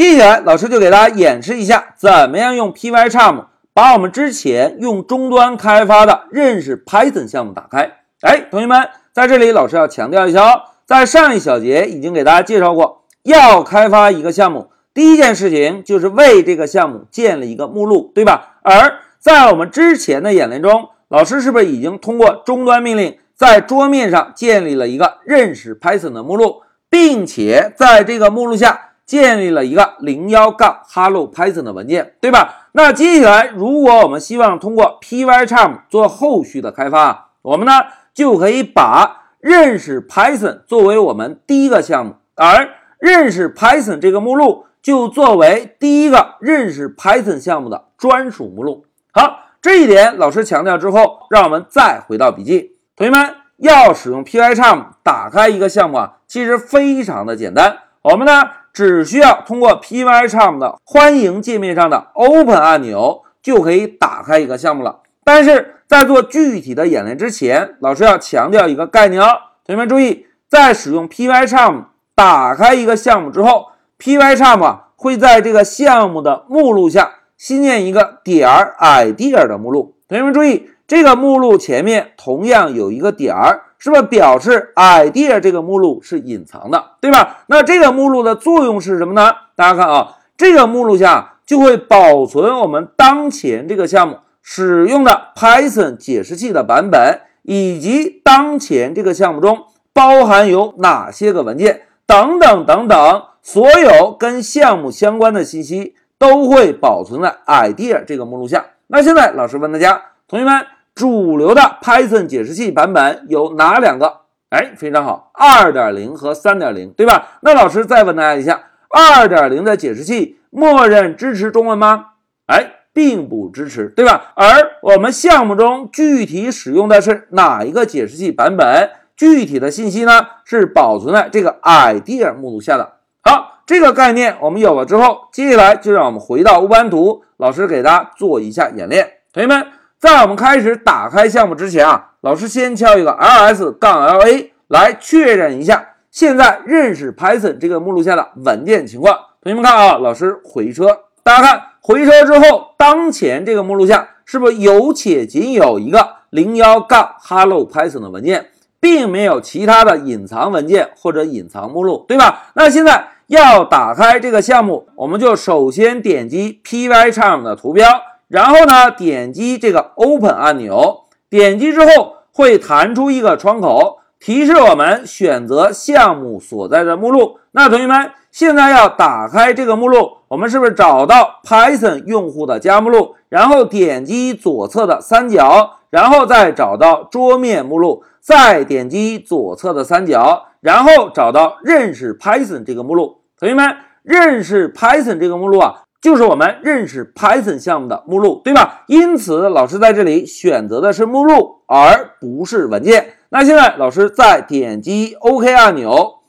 接下来，老师就给大家演示一下，怎么样用 Pycharm 把我们之前用终端开发的认识 Python 项目打开。哎，同学们，在这里老师要强调一下哦，在上一小节已经给大家介绍过，要开发一个项目，第一件事情就是为这个项目建了一个目录，对吧？而在我们之前的演练中，老师是不是已经通过终端命令在桌面上建立了一个认识 Python 的目录，并且在这个目录下。建立了一个零幺杠 Hello Python 的文件，对吧？那接下来，如果我们希望通过 Pycharm 做后续的开发，我们呢就可以把认识 Python 作为我们第一个项目，而认识 Python 这个目录就作为第一个认识 Python 项目的专属目录。好，这一点老师强调之后，让我们再回到笔记，同学们要使用 Pycharm 打开一个项目啊，其实非常的简单，我们呢。只需要通过 Pycharm 的欢迎界面上的 Open 按钮，就可以打开一个项目了。但是在做具体的演练之前，老师要强调一个概念哦，同学们注意，在使用 Pycharm 打开一个项目之后，Pycharm 啊会在这个项目的目录下新建一个点儿 idea 的目录。同学们注意，这个目录前面同样有一个点儿。是不是表示 idea 这个目录是隐藏的，对吧？那这个目录的作用是什么呢？大家看啊，这个目录下就会保存我们当前这个项目使用的 Python 解释器的版本，以及当前这个项目中包含有哪些个文件等等等等，所有跟项目相关的信息都会保存在 idea 这个目录下。那现在老师问大家，同学们。主流的 Python 解释器版本有哪两个？哎，非常好，二点零和三点零，对吧？那老师再问大家一下，二点零的解释器默认支持中文吗？哎，并不支持，对吧？而我们项目中具体使用的是哪一个解释器版本？具体的信息呢，是保存在这个 idea 目录下的。好，这个概念我们有了之后，接下来就让我们回到乌班图，老师给大家做一下演练，同学们。在我们开始打开项目之前啊，老师先敲一个 ls 杠 la 来确认一下现在认识 Python 这个目录下的文件情况。同学们看啊，老师回车，大家看回车之后，当前这个目录下是不是有且仅有一个零幺杠 Hello Python 的文件，并没有其他的隐藏文件或者隐藏目录，对吧？那现在要打开这个项目，我们就首先点击 Pycharm 的图标。然后呢，点击这个 Open 按钮，点击之后会弹出一个窗口，提示我们选择项目所在的目录。那同学们现在要打开这个目录，我们是不是找到 Python 用户的家目录，然后点击左侧的三角，然后再找到桌面目录，再点击左侧的三角，然后找到认识 Python 这个目录。同学们，认识 Python 这个目录啊。就是我们认识 Python 项目的目录，对吧？因此，老师在这里选择的是目录，而不是文件。那现在，老师再点击 OK 按钮，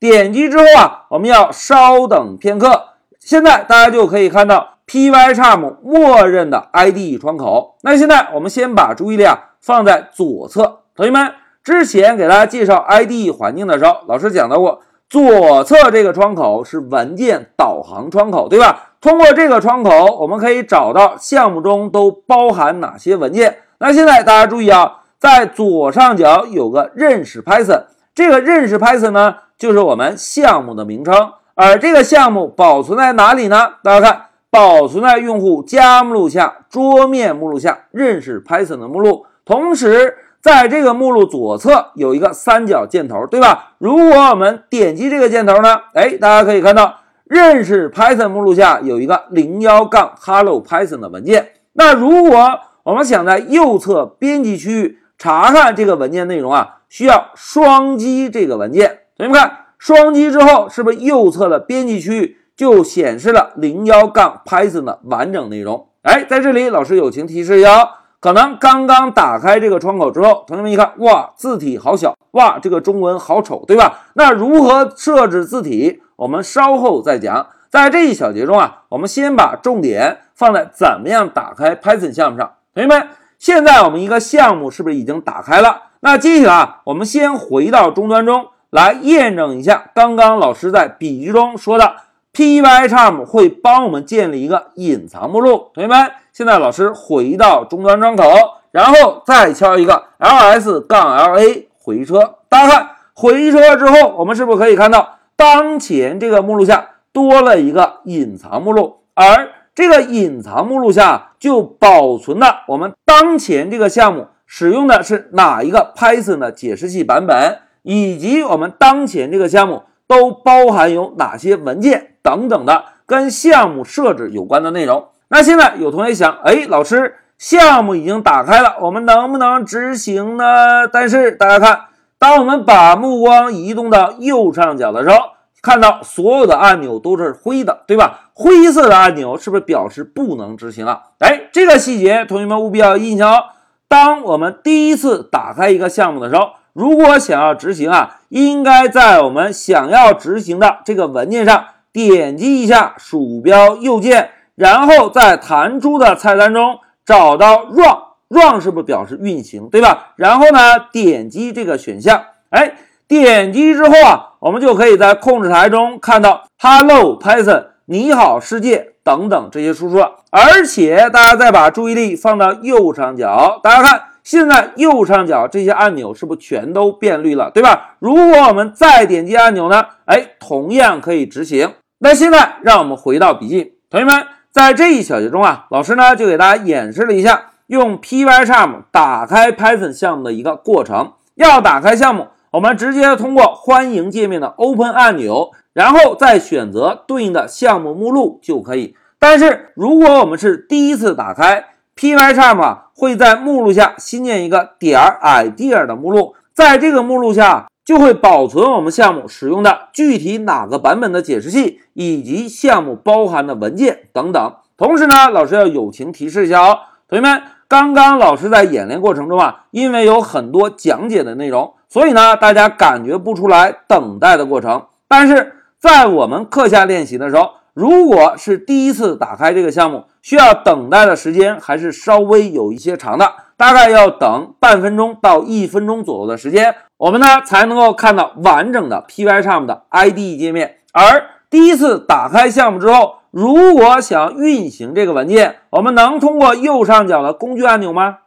点击之后啊，我们要稍等片刻。现在大家就可以看到 Pycharm 默认的 IDE 窗口。那现在我们先把注意力啊放在左侧。同学们，之前给大家介绍 IDE 环境的时候，老师讲到过。左侧这个窗口是文件导航窗口，对吧？通过这个窗口，我们可以找到项目中都包含哪些文件。那现在大家注意啊，在左上角有个认识 Python，这个认识 Python 呢，就是我们项目的名称。而这个项目保存在哪里呢？大家看，保存在用户家目录下桌面目录下认识 Python 的目录，同时。在这个目录左侧有一个三角箭头，对吧？如果我们点击这个箭头呢，哎，大家可以看到认识 Python 目录下有一个零幺杠 Hello Python 的文件。那如果我们想在右侧编辑区域查看这个文件内容啊，需要双击这个文件。同学们看，双击之后是不是右侧的编辑区域就显示了零幺杠 Python 的完整内容？哎，在这里老师友情提示一下。可能刚刚打开这个窗口之后，同学们一看，哇，字体好小，哇，这个中文好丑，对吧？那如何设置字体，我们稍后再讲。在这一小节中啊，我们先把重点放在怎么样打开 Python 项目上。同学们，现在我们一个项目是不是已经打开了？那接下来啊，我们先回到终端中来验证一下刚刚老师在笔记中说的 Pycharm 会帮我们建立一个隐藏目录。同学们，现在老师回到终端窗口，然后再敲一个 ls 杠 la 回车。大家看，回车之后，我们是不是可以看到当前这个目录下多了一个隐藏目录？而这个隐藏目录下就保存了我们当前这个项目使用的是哪一个 Python 的解释器版本，以及我们当前这个项目都包含有哪些文件等等的跟项目设置有关的内容。那现在有同学想，哎，老师，项目已经打开了，我们能不能执行呢？但是大家看，当我们把目光移动到右上角的时候，看到所有的按钮都是灰的，对吧？灰色的按钮是不是表示不能执行啊？哎，这个细节同学们务必要印象哦。当我们第一次打开一个项目的时候，如果想要执行啊，应该在我们想要执行的这个文件上点击一下鼠标右键，然后在弹出的菜单中找到 Run run 是不是表示运行，对吧？然后呢，点击这个选项，哎。点击之后啊，我们就可以在控制台中看到 “Hello Python”“ 你好世界”等等这些输出了。而且大家再把注意力放到右上角，大家看，现在右上角这些按钮是不是全都变绿了，对吧？如果我们再点击按钮呢？哎，同样可以执行。那现在让我们回到笔记，同学们，在这一小节中啊，老师呢就给大家演示了一下用 Pycharm 打开 Python 项目的一个过程。要打开项目。我们直接通过欢迎界面的 Open 按钮，然后再选择对应的项目目录就可以。但是如果我们是第一次打开 Pycharm，会在目录下新建一个点 idea 的目录，在这个目录下就会保存我们项目使用的具体哪个版本的解释器，以及项目包含的文件等等。同时呢，老师要友情提示一下哦，同学们，刚刚老师在演练过程中啊，因为有很多讲解的内容。所以呢，大家感觉不出来等待的过程。但是在我们课下练习的时候，如果是第一次打开这个项目，需要等待的时间还是稍微有一些长的，大概要等半分钟到一分钟左右的时间，我们呢才能够看到完整的 Pycharm 的 IDE 界面。而第一次打开项目之后，如果想运行这个文件，我们能通过右上角的工具按钮吗？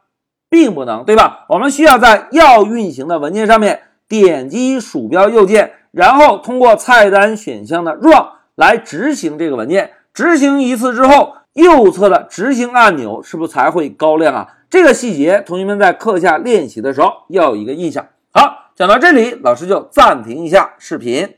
并不能，对吧？我们需要在要运行的文件上面点击鼠标右键，然后通过菜单选项的 Run 来执行这个文件。执行一次之后，右侧的执行按钮是不是才会高亮啊？这个细节，同学们在课下练习的时候要有一个印象。好，讲到这里，老师就暂停一下视频。